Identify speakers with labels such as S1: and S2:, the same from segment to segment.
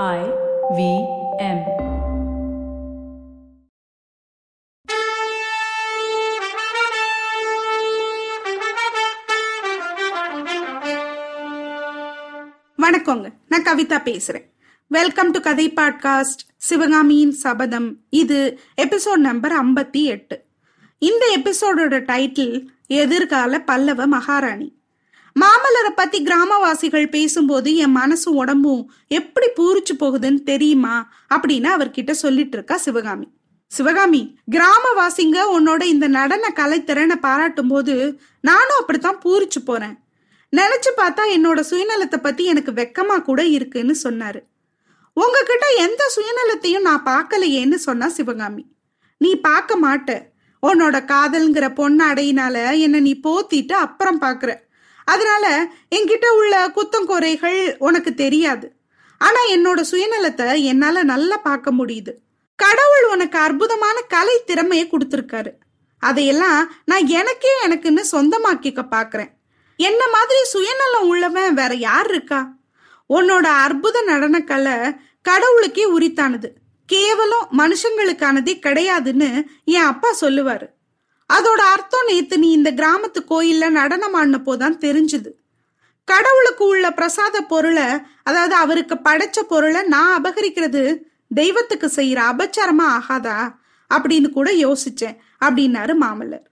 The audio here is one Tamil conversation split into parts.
S1: I V M.
S2: வணக்கங்க. நான் கவிதா பேசுறேன். வெல்கம் டு கதை பாட்காஸ்ட் சிவகாமியின் சபதம். இது எபிசோட் நம்பர் ஐம்பத்தி எட்டு. இந்த எபிசோடோட டைட்டில் எதிர்கால பல்லவ மகாராணி. மாமல்லரை பத்தி கிராமவாசிகள் பேசும்போது என் மனசும் உடம்பும் எப்படி பூரிச்சு போகுதுன்னு தெரியுமா அப்படின்னு அவர்கிட்ட சொல்லிட்டு இருக்கா சிவகாமி. சிவகாமி கிராமவாசிங்க உன்னோட இந்த நடன கலைத்திறனை பாராட்டும் போது நானும் அப்படித்தான் பூரிச்சு போறேன். நினைச்சு பார்த்தா என்னோட சுயநலத்தை பத்தி எனக்கு வெக்கமா கூட இருக்குன்னு சொன்னாரு. உங்ககிட்ட எந்த சுயநலத்தையும் நான் பார்க்கலையேன்னு சொன்னா சிவகாமி. நீ பார்க்க மாட்ட. உன்னோட காதல்ங்கிற பொண்ணடையினால என்னை நீ போத்திட்டு அப்புறம் பார்க்குற. அதனால என்கிட்ட உள்ள குத்தங்குறைகள் உனக்கு தெரியாது. ஆனா என்னோட சுயநலத்தை என்னால நல்லா பார்க்க முடியுது. கடவுள் உனக்கு அற்புதமான கலை திறமையை கொடுத்துருக்காரு. அதையெல்லாம் நான் எனக்கே எனக்குன்னு சொந்தமாக்கிக்க பாக்குறேன் என்ன மாதிரி சுயநலம் உள்ளவன் வேற யார் இருக்கா? உன்னோட அற்புத நடனக்கலை கடவுளுக்கே உரித்தானது. கேவலம் மனுஷங்களுக்கானதே கிடையாதுன்னு என் அப்பா சொல்லுவாரு. அதோட அர்த்தம் நேத்து நீ இந்த கிராமத்து கோயில்ல நடனம் ஆடினப்போதான் தெரிஞ்சுது. கடவுளுக்கு உள்ள பிரசாத பொருளை அதாவது அவருக்கு படைச்ச பொருளை நான் அபகரிக்கிறது தெய்வத்துக்கு செய்யற அபச்சாரமா ஆகாதா? அப்படின்னு கூட யோசிச்சேன் அப்படின்னாரு மாமல்லர்.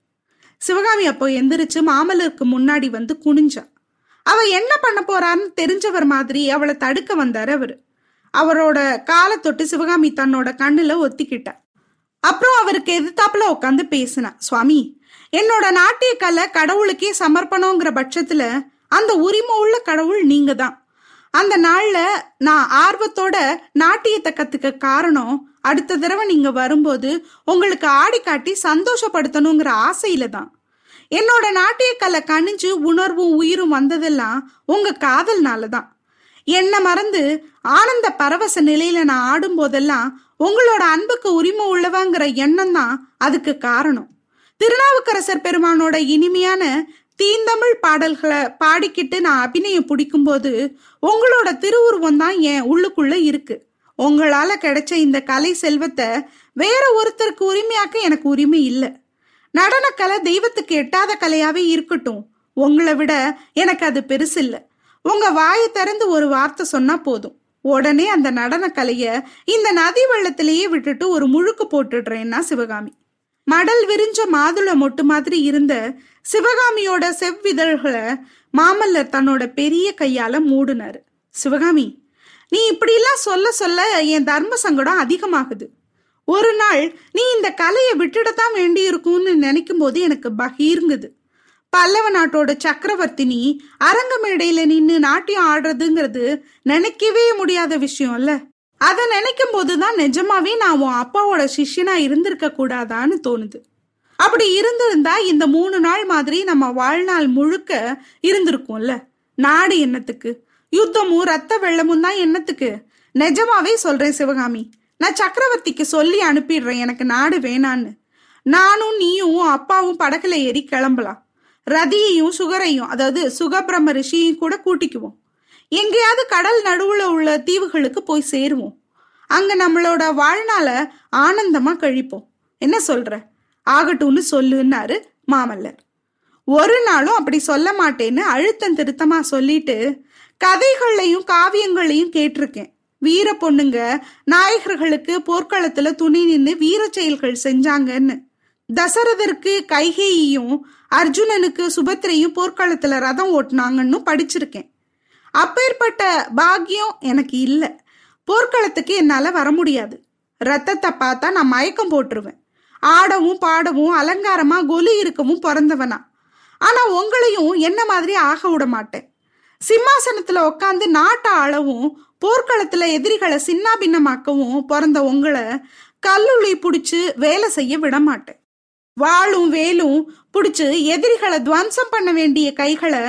S2: சிவகாமி அப்போ எந்திரிச்சு மாமல்லருக்கு முன்னாடி வந்து குனிஞ்சா. அவ என்ன பண்ண போறான்னு தெரிஞ்சவர் மாதிரி அவளை தடுக்க வந்தாரு அவரு. அவரோட காலை தொட்டு சிவகாமி தன்னோட கண்ணுல ஒத்திக்கிட்டா. அப்புறம் அவருக்கு எதிர்த்தாப்புல உட்காந்து பேசினா சுவாமி என்னோட நாட்டிய கலை கடவுளுக்கே சமர்ப்பணங்கிற பட்சத்துல அந்த உரிமை உள்ள கடவுள் நீங்க தான் அந்த நாள்ல நான் ஆர்வத்தோட நாட்டியத்தை கத்துக்க காரணம் அடுத்த தடவை நீங்க வரும்போது உங்களுக்கு ஆடி காட்டி சந்தோஷப்படுத்தணுங்கிற ஆசையில தான் என்னோட நாட்டிய கலை கணிஞ்சு உணர்வும் உயிரும் வந்ததெல்லாம் உங்க காதல்னால தான் என்ன மறந்து ஆனந்த பரவச நிலையில நான் ஆடும் போதெல்லாம் உங்களோட அன்புக்கு உரிமை உள்ளவங்கிற எண்ணம் தான் அதுக்கு காரணம். திருநாவுக்கரசர் பெருமானோட இனிமையான தீந்தமிழ் பாடல்களை பாடிக்கிட்டு நான் அபிநயம் பிடிக்கும்போது உங்களோட திருவுருவம் தான் என் உள்ளுக்குள்ள இருக்கு. உங்களால கிடைச்ச இந்த கலை செல்வத்தை வேற ஒருத்தருக்கு உரிமையாக்க எனக்கு உரிமை இல்லை. நடனக்கலை தெய்வத்துக்கு எட்டாத கலையாவே இருக்கட்டும். உங்களை விட எனக்கு அது பெருசு இல்லை உங்க வாயை திறந்து ஒரு வார்த்தை சொன்னா போதும். உடனே அந்த நடனக்கலைய இந்த நதி வெள்ளத்திலேயே விட்டுட்டு ஒரு முழுக்கு போட்டுடுறேன்னா சிவகாமி. மடல் விரிஞ்ச மாதுளை மொட்டு மாதிரி இருந்த சிவகாமியோட செவ்விதழ்களை மாமல்லர் தன்னோட பெரிய கையால மூடினாரு. சிவகாமி நீ இப்படிலாம் சொல்ல சொல்ல என் தர்ம சங்கடம் அதிகமாகுது. ஒரு நாள் நீ இந்த கலையை விட்டுடத்தான் வேண்டி இருக்கும்னு நினைக்கும் போது எனக்கு பகீர்ங்குது. பல்லவ நாட்டோட சக்கரவர்த்தினி அரங்க மேடையில நின்று நாட்டியம் ஆடுறதுங்கிறது நினைக்கவே முடியாத விஷயம் இல்ல அதை நினைக்கும் போதுதான் நிஜமாவே நான் உன் அப்பாவோட சிஷ்யனா இருந்திருக்க கூடாதான்னு தோணுது. அப்படி இருந்திருந்தா இந்த மூணு நாள் மாதிரி நம்ம வாழ்நாள் முழுக்க இருந்திருக்கும்ல. நாடு என்னத்துக்கு? யுத்தமும் ரத்த வெள்ளமும் தான் என்னத்துக்கு? நிஜமாவே சொல்றேன் சிவகாமி நான் சக்கரவர்த்திக்கு சொல்லி அனுப்பிடுறேன் எனக்கு நாடு வேணான்னு. நானும் நீயும் அப்பாவும் படகுல ஏறி கிளம்பலாம். ரதியையும் சுகரையும் அதாவது சுகபிரம ரிஷியையும் கூட கூட்டிக்குவோம். எங்கேயாவது கடல் நடுவுல உள்ள தீவுகளுக்கு போய் சேருவோம். அங்க நம்மளோட வாழ்நாள ஆனந்தமா கழிப்போம். என்ன சொல்ற? ஆகட்டும்னு சொல்லுன்னாரு மாமல்லர். ஒரு நாளும் அப்படி சொல்ல மாட்டேன்னு அழுத்தம் திருத்தமா சொல்லிட்டு கதைகள்லையும் காவியங்களையும் கேட்டிருக்கேன். வீர பொண்ணுங்க நாயகர்களுக்கு போர்க்களத்துல துணி நின்று வீர செயல்கள் செஞ்சாங்கன்னு. தசரதருக்கு கைகேயும் அர்ஜுனனுக்கு சுபத்திரையும் போர்க்களத்துல ரதம் ஓட்டினாங்கன்னு படிச்சிருக்கேன். அப்பேற்பட்ட பாக்கியம் எனக்கு இல்லை. போர்க்களத்துக்கு என்னால வர முடியாது. ரத்தத்தை பார்த்தா நான் மயக்கம் போட்டுருவேன். ஆடவும் பாடவும் அலங்காரமா கொலு இருக்கவும் பிறந்தவனா. ஆனா உங்களையும் என்ன மாதிரி ஆக விட மாட்டேன். சிம்மாசனத்துல உட்காந்து நாட்டை ஆளவும் போர்க்களத்துல எதிரிகளை சின்னாபின்னமாக்கவும் பிறந்த உங்களை கல்லுளி பிடிச்சி வேலை செய்ய விட மாட்டேன். வாளும் வேலும் பிடிச்சி எதிரிகளை துவம்சம் பண்ண வேண்டிய கைகளை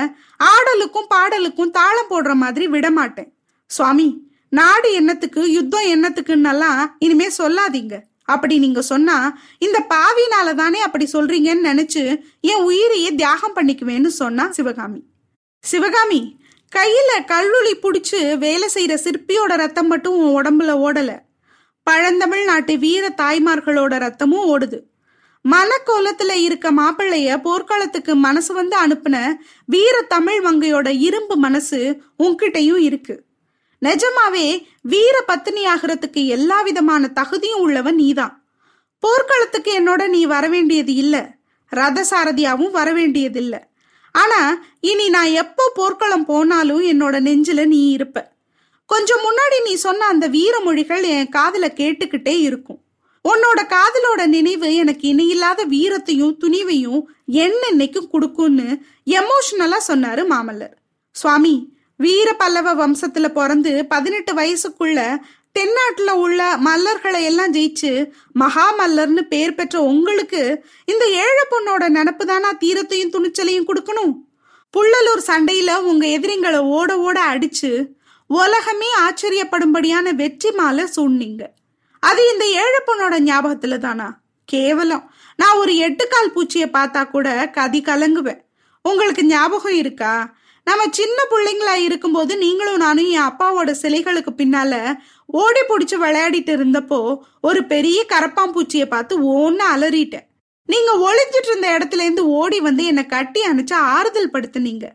S2: ஆடலுக்கும் பாடலுக்கும் தாளம் போடுற மாதிரி விட மாட்டேன் சுவாமி நாடு என்னத்துக்கு யுத்தம் என்னத்துக்குன்னெல்லாம் இனிமே சொல்லாதீங்க. அப்படி நீங்க சொன்னா இந்த பாவினால தானே அப்படி சொல்றீங்கன்னு நினைச்சு என் உயிரையே தியாகம் பண்ணிக்குவேன்னு சொன்னா சிவகாமி. சிவகாமி கையில கல்லுளி புடிச்சு வேலை செய்யற சிற்பியோட ரத்தம் மட்டும் உன் உடம்புல ஓடல. பழந்தமிழ் நாட்டு வீர தாய்மார்களோட ரத்தமும் ஓடுது. மலக்கோலத்துல இருக்க மாப்பிள்ளைய போர்க்காலத்துக்கு மனசு வந்து அனுப்புன வீர தமிழ் வங்கையோட இரும்பு மனசு உன்கிட்டயும் இருக்கு. நிஜமாவே வீர பத்தினி ஆகிறதுக்கு எல்லா விதமான தகுதியும் உள்ளவன் நீதான். போர்க்களத்துக்கு என்னோட நீ வர வேண்டியது இல்ல. ரதசாரதியாவும் வர இல்ல. ஆனா இனி நான் எப்போ போர்க்களம் போனாலும் என்னோட நெஞ்சில நீ இருப்ப. கொஞ்சம் முன்னாடி நீ சொன்ன அந்த வீரமொழிகள் என் காதல கேட்டுக்கிட்டே இருக்கும். உன்னோட காதலோட நினைவு எனக்கு இணையில்லாத வீரத்தையும் துணிவையும் என்னென்னைக்கும் கொடுக்கும்னு எமோஷனலா சொன்னாரு மாமல்லர். சுவாமி வீர பல்லவ வம்சத்துல பிறந்து பதினெட்டு வயசுக்குள்ள தென்னாட்டுல உள்ள மல்லர்களை எல்லாம் ஜெயிச்சு மகா மல்லர்னு பேர் பெற்ற உங்களுக்கு இந்த ஏழை பொண்ணோட நினப்பு தானா தீரத்தையும் துணிச்சலையும் கொடுக்கணும். புள்ளலூர் சண்டையில உங்க எதிரிங்களை ஓட ஓட அடிச்சு உலகமே ஆச்சரியப்படும்படியான வெற்றி மாலை சூழ்னீங்க அது இந்த ஏழப்பனோட பொண்ணோட ஞாபகத்துல தானா? கேவலம். நான் ஒரு எட்டுக்கால் பூச்சியை பார்த்தா கூட கதி கலங்குவேன். உங்களுக்கு ஞாபகம் இருக்கா? நம்ம சின்ன பிள்ளைங்களா இருக்கும்போது நீங்களும் நானும் என் அப்பாவோட சிலைகளுக்கு பின்னால ஓடி பிடிச்சி விளையாடிட்டு இருந்தப்போ ஒரு பெரிய கரப்பாம்பூச்சியை பார்த்து ஓன்னு அலறிட்டேன். நீங்க ஒளிஞ்சிட்டு இருந்த இடத்துல இருந்து ஓடி வந்து என்னை கட்டி அணைச்சு ஆறுதல் படுத்துனீங்க.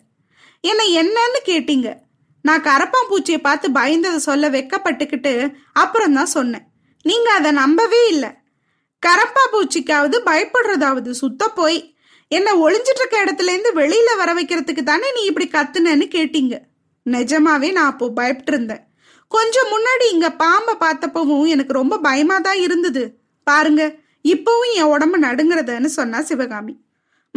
S2: என்னை என்னன்னு கேட்டீங்க. நான் கரப்பாம்பூச்சியை பார்த்து பயந்ததை சொல்ல வெக்கப்பட்டுக்கிட்டு அப்புறம் தான் சொன்னேன். நீங்க அதை நம்பவே இல்லை. கரப்பா பூச்சிக்காவது பயப்படுறதாவது சுத்த போய் என்ன ஒளிஞ்சிட்டு இருக்க இடத்துல இருந்து வெளியில வர வைக்கிறதுக்கு தானே நீ இப்படி கத்துனன்னு கேட்டீங்க. நிஜமாவே நான் அப்போ பயப்பட்டு இருந்தேன். கொஞ்சம் முன்னாடி இங்க பாம்பை பார்த்தப்பவும் எனக்கு ரொம்ப பயமா தான் இருந்தது. பாருங்க இப்பவும் என் உடம்பு நடுங்கிறதுன்னு சொன்னா சிவகாமி.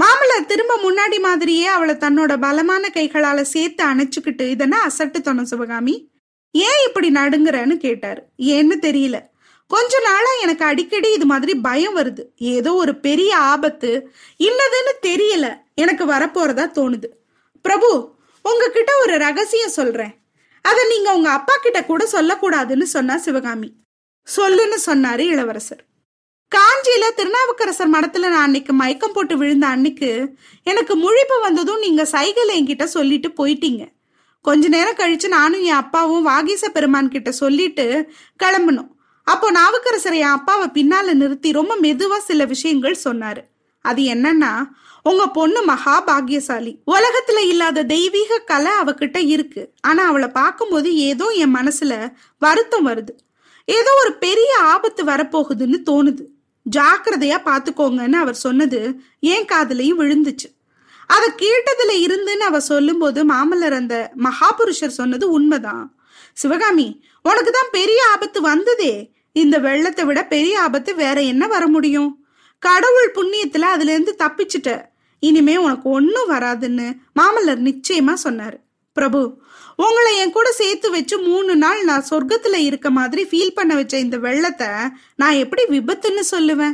S2: மாமல்லர் திரும்ப முன்னாடி மாதிரியே அவளை தன்னோட பலமான கைகளால சேர்த்து அணைச்சுக்கிட்டு இதென்ன அசட்டுத்தனம் சிவகாமி. ஏன் இப்படி நடுங்குறன்னு கேட்டாரு. ஏன்னு தெரியல. கொஞ்ச நாளா எனக்கு அடிக்கடி இது மாதிரி பயம் வருது. ஏதோ ஒரு பெரிய ஆபத்து இன்னதுன்னு தெரியல. எனக்கு வரப்போறதா தோணுது. பிரபு உங்ககிட்ட ஒரு ரகசியம் சொல்றேன். அதை நீங்க உங்க அப்பா கிட்ட கூட சொல்லக்கூடாதுன்னு சொன்னா சிவகாமி. சொல்லுன்னு சொன்னாரு இளவரசர். காஞ்சியில திருநாவுக்கரசர் மடத்துல நான் அன்னைக்கு மயக்கம் போட்டு விழுந்த அன்னைக்கு எனக்கு முழிப்பு வந்ததும் நீங்க சைகளை என்கிட்ட சொல்லிட்டு போயிட்டீங்க. கொஞ்ச நேரம் கழிச்சு நானும் என் அப்பாவும் வாகீச பெருமான் கிட்ட சொல்லிட்டு கிளம்பணும் அப்போ நாவுக்கரசர் என் அப்பாவை பின்னால நிறுத்தி ரொம்ப மெதுவா சில விஷயங்கள் சொன்னாரு. அது என்னன்னா உங்க பொண்ணு மகா பாக்கியசாலி உலகத்துல இல்லாத தெய்வீக கலை அவகிட்ட இருக்கு. ஆனா அவளை பார்க்கும்போது ஏதோ என் மனசுல வருத்தம் வருது. ஏதோ ஒரு பெரிய ஆபத்து வரப்போகுதுன்னு தோணுது. ஜாக்கிரதையா பாத்துக்கோங்கன்னு அவர் சொன்னது ஏன் காதலையும் விழுந்துச்சு. அதை கேட்டதுல இருந்துன்னு அவ சொல்லும்போது மாமல்லர் அந்த மகாபுருஷர் சொன்னது உண்மைதான். சிவகாமி உனக்கு தான் பெரிய ஆபத்து வந்ததே. இந்த வெள்ளத்தை விட பெரிய ஆபத்து வேற என்ன வர முடியும்? கடவுள் புண்ணியத்துல அதுல இருந்து தப்பிச்சுட்ட. இனிமே உனக்கு ஒன்னும் வராதுன்னு மாமல்லர் நிச்சயமா சொன்னாரு. பிரபு உங்களை என் கூட சேர்த்து வச்சு மூணு நாள் நான் சொர்க்கத்துல இருக்க மாதிரி ஃபீல் பண்ண வச்ச இந்த வெள்ளத்தை நான் எப்படி விபத்துன்னு சொல்லுவேன்?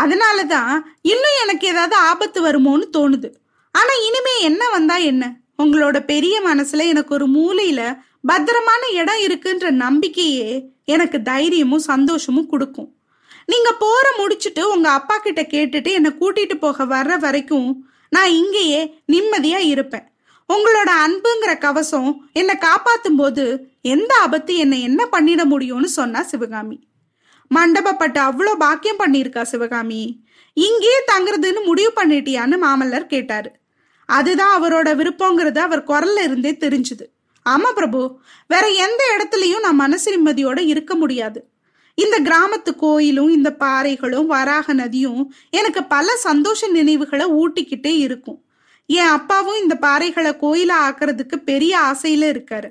S2: அதனாலதான் இன்னும் எனக்கு ஏதாவது ஆபத்து வருமோன்னு தோணுது. ஆனா இனிமே என்ன வந்தா என்ன? உங்களோட பெரிய மனசுல எனக்கு ஒரு மூலையில பத்திரமான இடம் இருக்குன்ற நம்பிக்கையே எனக்கு தைரியமும் சந்தோஷமும் கொடுக்கும். நீங்க போற முடிச்சுட்டு உங்க அப்பா கிட்ட கேட்டுட்டு என்னை கூட்டிட்டு போக வர்ற வரைக்கும் நான் இங்கேயே நிம்மதியா இருப்பேன். உங்களோட அன்புங்கிற கவசம் என்னை காப்பாத்தும் போது எந்த ஆபத்து என்னை என்ன பண்ணிட முடியும்னு சொன்னா சிவகாமி. மண்டபப்பட்டு அவ்வளோ பாக்கியம் பண்ணியிருக்கா சிவகாமி. இங்கேயே தங்குறதுன்னு முடிவு பண்ணிட்டியான்னு மாமல்லர் கேட்டாரு. அதுதான் அவரோட விருப்பங்கிறது அவர் குரல்ல இருந்தே தெரிஞ்சுது. ஆமா பிரபு. வேற எந்த இடத்துலயும் நான் மனசு நிம்மதியோட இருக்க முடியாது. இந்த கிராமத்து கோயிலும் இந்த பாறைகளும் வராக நதியும் எனக்கு பல சந்தோஷ நினைவுகளை ஊட்டிக்கிட்டே இருக்கும். என் அப்பாவும் இந்த பாறைகளை கோயிலா ஆக்குறதுக்கு பெரிய ஆசையில இருக்காரு.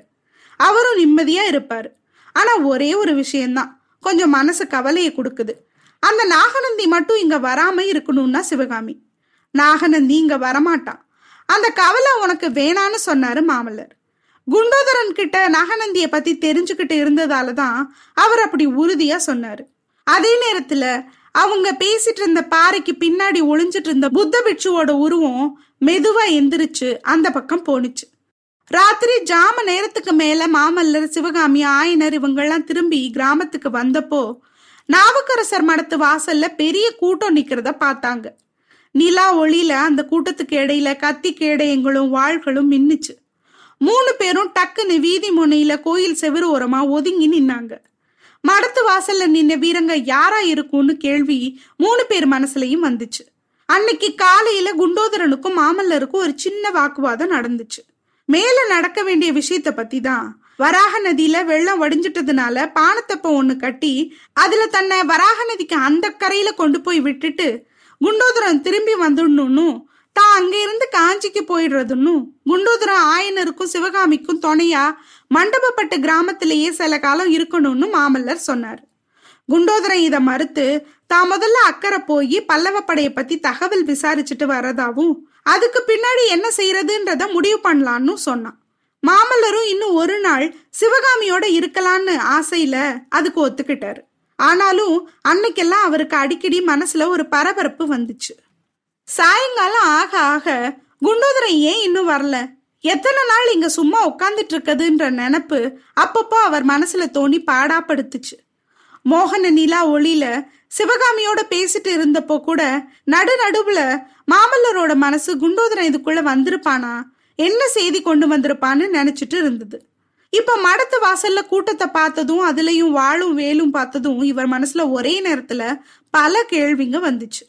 S2: அவரும் நிம்மதியா இருப்பாரு. ஆனா ஒரே ஒரு விஷயம்தான். கொஞ்சம் மனசு கவலையை கொடுக்குது. அந்த நாகநந்தி மட்டும் இங்க வராம இருக்கணும்னா சிவகாமி. நாகநந்தி இங்க வரமாட்டான். அந்த கவலை உனக்கு வேணான்னு சொன்னாரு மாமல்லர். குண்டோதரன் கிட்ட நாகநந்திய பத்தி தெரிஞ்சுக்கிட்டு இருந்ததால தான் அவர் அப்படி உறுதியா சொன்னாரு. அதே நேரத்துல அவங்க பேசிட்டு இருந்த பாறைக்கு பின்னாடி ஒளிஞ்சிட்டு இருந்த புத்த பிட்சுவோட உருவம் மெதுவா எந்திரிச்சு அந்த பக்கம் போணுச்சு. ராத்திரி ஜாம நேரத்துக்கு மேல மாமல்லர் சிவகாமி ஆயனர் இவங்கெல்லாம் திரும்பி கிராமத்துக்கு வந்தப்போ நாவுக்கரசர் மடத்து வாசல்ல பெரிய கூட்டம் நிக்கிறத பார்த்தாங்க. நிலா ஒளியில அந்த கூட்டத்துக்கு இடையில கத்தி கேடயங்களும் வாள்களும் மின்னுச்சு. டக்குன்னு வீதி முனையில கோயில் செவிறு ஓரமா ஒதுங்கி நின்னாங்க. மடத்து வாசல்ல நின்ன வீரங்க யாரா இருக்கும்னு கேள்வி மூணு பேர் மனசுலயும் வந்துச்சு. அன்னைக்கு காலையில குண்டோதரனுக்கும் மாமல்லருக்கும் ஒரு சின்ன வாக்குவாதம் நடந்துச்சு. மேல நடக்க வேண்டிய விஷயத்த பத்தி தான் வராக நதியில வெள்ளம் வடிஞ்சிட்டதுனால பானத்தப்ப ஒண்ணு கட்டி அதுல தன்னை வராக நதிக்கு அந்த கரையில கொண்டு போய் விட்டுட்டு குண்டோதரன் திரும்பி வந்துடணும்னு தான் அங்க இருந்து காஞ்சிக்கு போயிடுறதுன்னு குண்டோதர ஆயனருக்கும் சிவகாமிக்கும் துணையா மண்டபப்பட்டு கிராமத்திலேயே சில காலம் இருக்கணும்னு மாமல்லர் சொன்னார். குண்டோதரன் இதை மறுத்து தான் முதல்ல அக்கறை போய் பல்லவ படையை பத்தி தகவல் விசாரிச்சுட்டு வரதாவும் அதுக்கு பின்னாடி என்ன செய்யறதுன்றத முடிவு பண்ணலான்னு சொன்னான். மாமல்லரும் இன்னும் ஒரு நாள் சிவகாமியோட இருக்கலான்னு ஆசையில அதுக்கு ஒத்துக்கிட்டாரு. ஆனாலும் அன்னைக்கெல்லாம் அவருக்கு அடிக்கடி மனசுல ஒரு பரபரப்பு வந்துச்சு. சாயங்காலம் ஆக ஆக குண்டோதரன் ஏன் இன்னும் வரல? எத்தனை நாள் இங்க சும்மா உட்காந்துட்டு இருக்குதுன்ற நினப்பு அப்பப்போ அவர் மனசுல தோணி பாடாப்படுத்துச்சு. மோகன நிலா ஒளியில சிவகாமியோட பேசிட்டு இருந்தப்போ கூட நடு நடுவுல மாமல்லரோட மனசு குண்டோதரன் இதுக்குள்ள வந்திருப்பானா? என்ன செய்தி கொண்டு வந்திருப்பான்னு நினைச்சிட்டு இருந்தது. இப்ப மடத்து வாசல்ல கூட்டத்தை பார்த்ததும் அதுலயும் வாழும் வேலும் பார்த்ததும் இவர் மனசுல ஒரே நேரத்துல பல கேள்விங்க வந்துச்சு.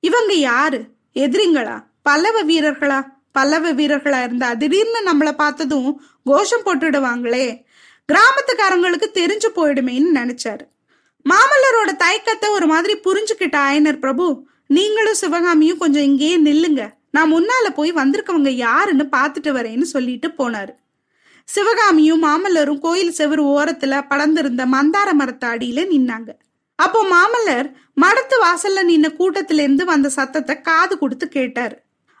S2: இவங்க யாரு? எதிரிங்களா? பல்லவ வீரர்களா? பல்லவ வீரர்களா இருந்தா திடீர்னு நம்மளை பார்த்ததும் கோஷம் போட்டுடுவாங்களே. கிராமத்துக்காரங்களுக்கு தெரிஞ்சு போயிடுமேன்னு நினைச்சாரு. மாமல்லரோட தயக்கத்தை ஒரு மாதிரி புரிஞ்சுக்கிட்ட ஆயனர் பிரபு நீங்களும் சிவகாமியும் கொஞ்சம் இங்கேயே நில்லுங்க. நான் முன்னால போய் வந்திருக்கவங்க யாருன்னு பார்த்துட்டு வரேன்னு சொல்லிட்டு போனாரு. சிவகாமியும் மாமல்லரும் கோயில் செவரு ஓரத்துல படர்ந்திருந்த மந்தார மரத்த அடியில நின்னாங்க. அப்போ மாமல்லர் மடத்து வாசல்ல நின்ன கூட்டத்துல இருந்து வந்த சத்தத்தை காது கொடுத்து கேட்டாரு.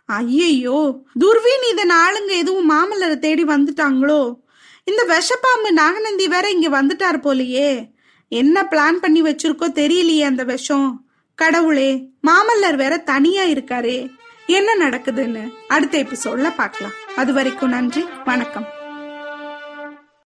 S2: ஐயையோ துர்வீநீதன் ஆளுங்க எதுவும் மாமல்லரை தேடி வந்துட்டாங்களோ? இந்த விஷப்பாம்பு நாகநந்தி வேற இங்க வந்துட்டார் போலியே. என்ன பிளான் பண்ணி வச்சிருக்கோ தெரியலையே அந்த விஷம். கடவுளே மாமல்லர் வேற தனியா இருக்காரே. என்ன நடக்குதுன்னு அடுத்த எபிசோட்ல பார்க்கலாம். அது வரைக்கும் நன்றி வணக்கம்.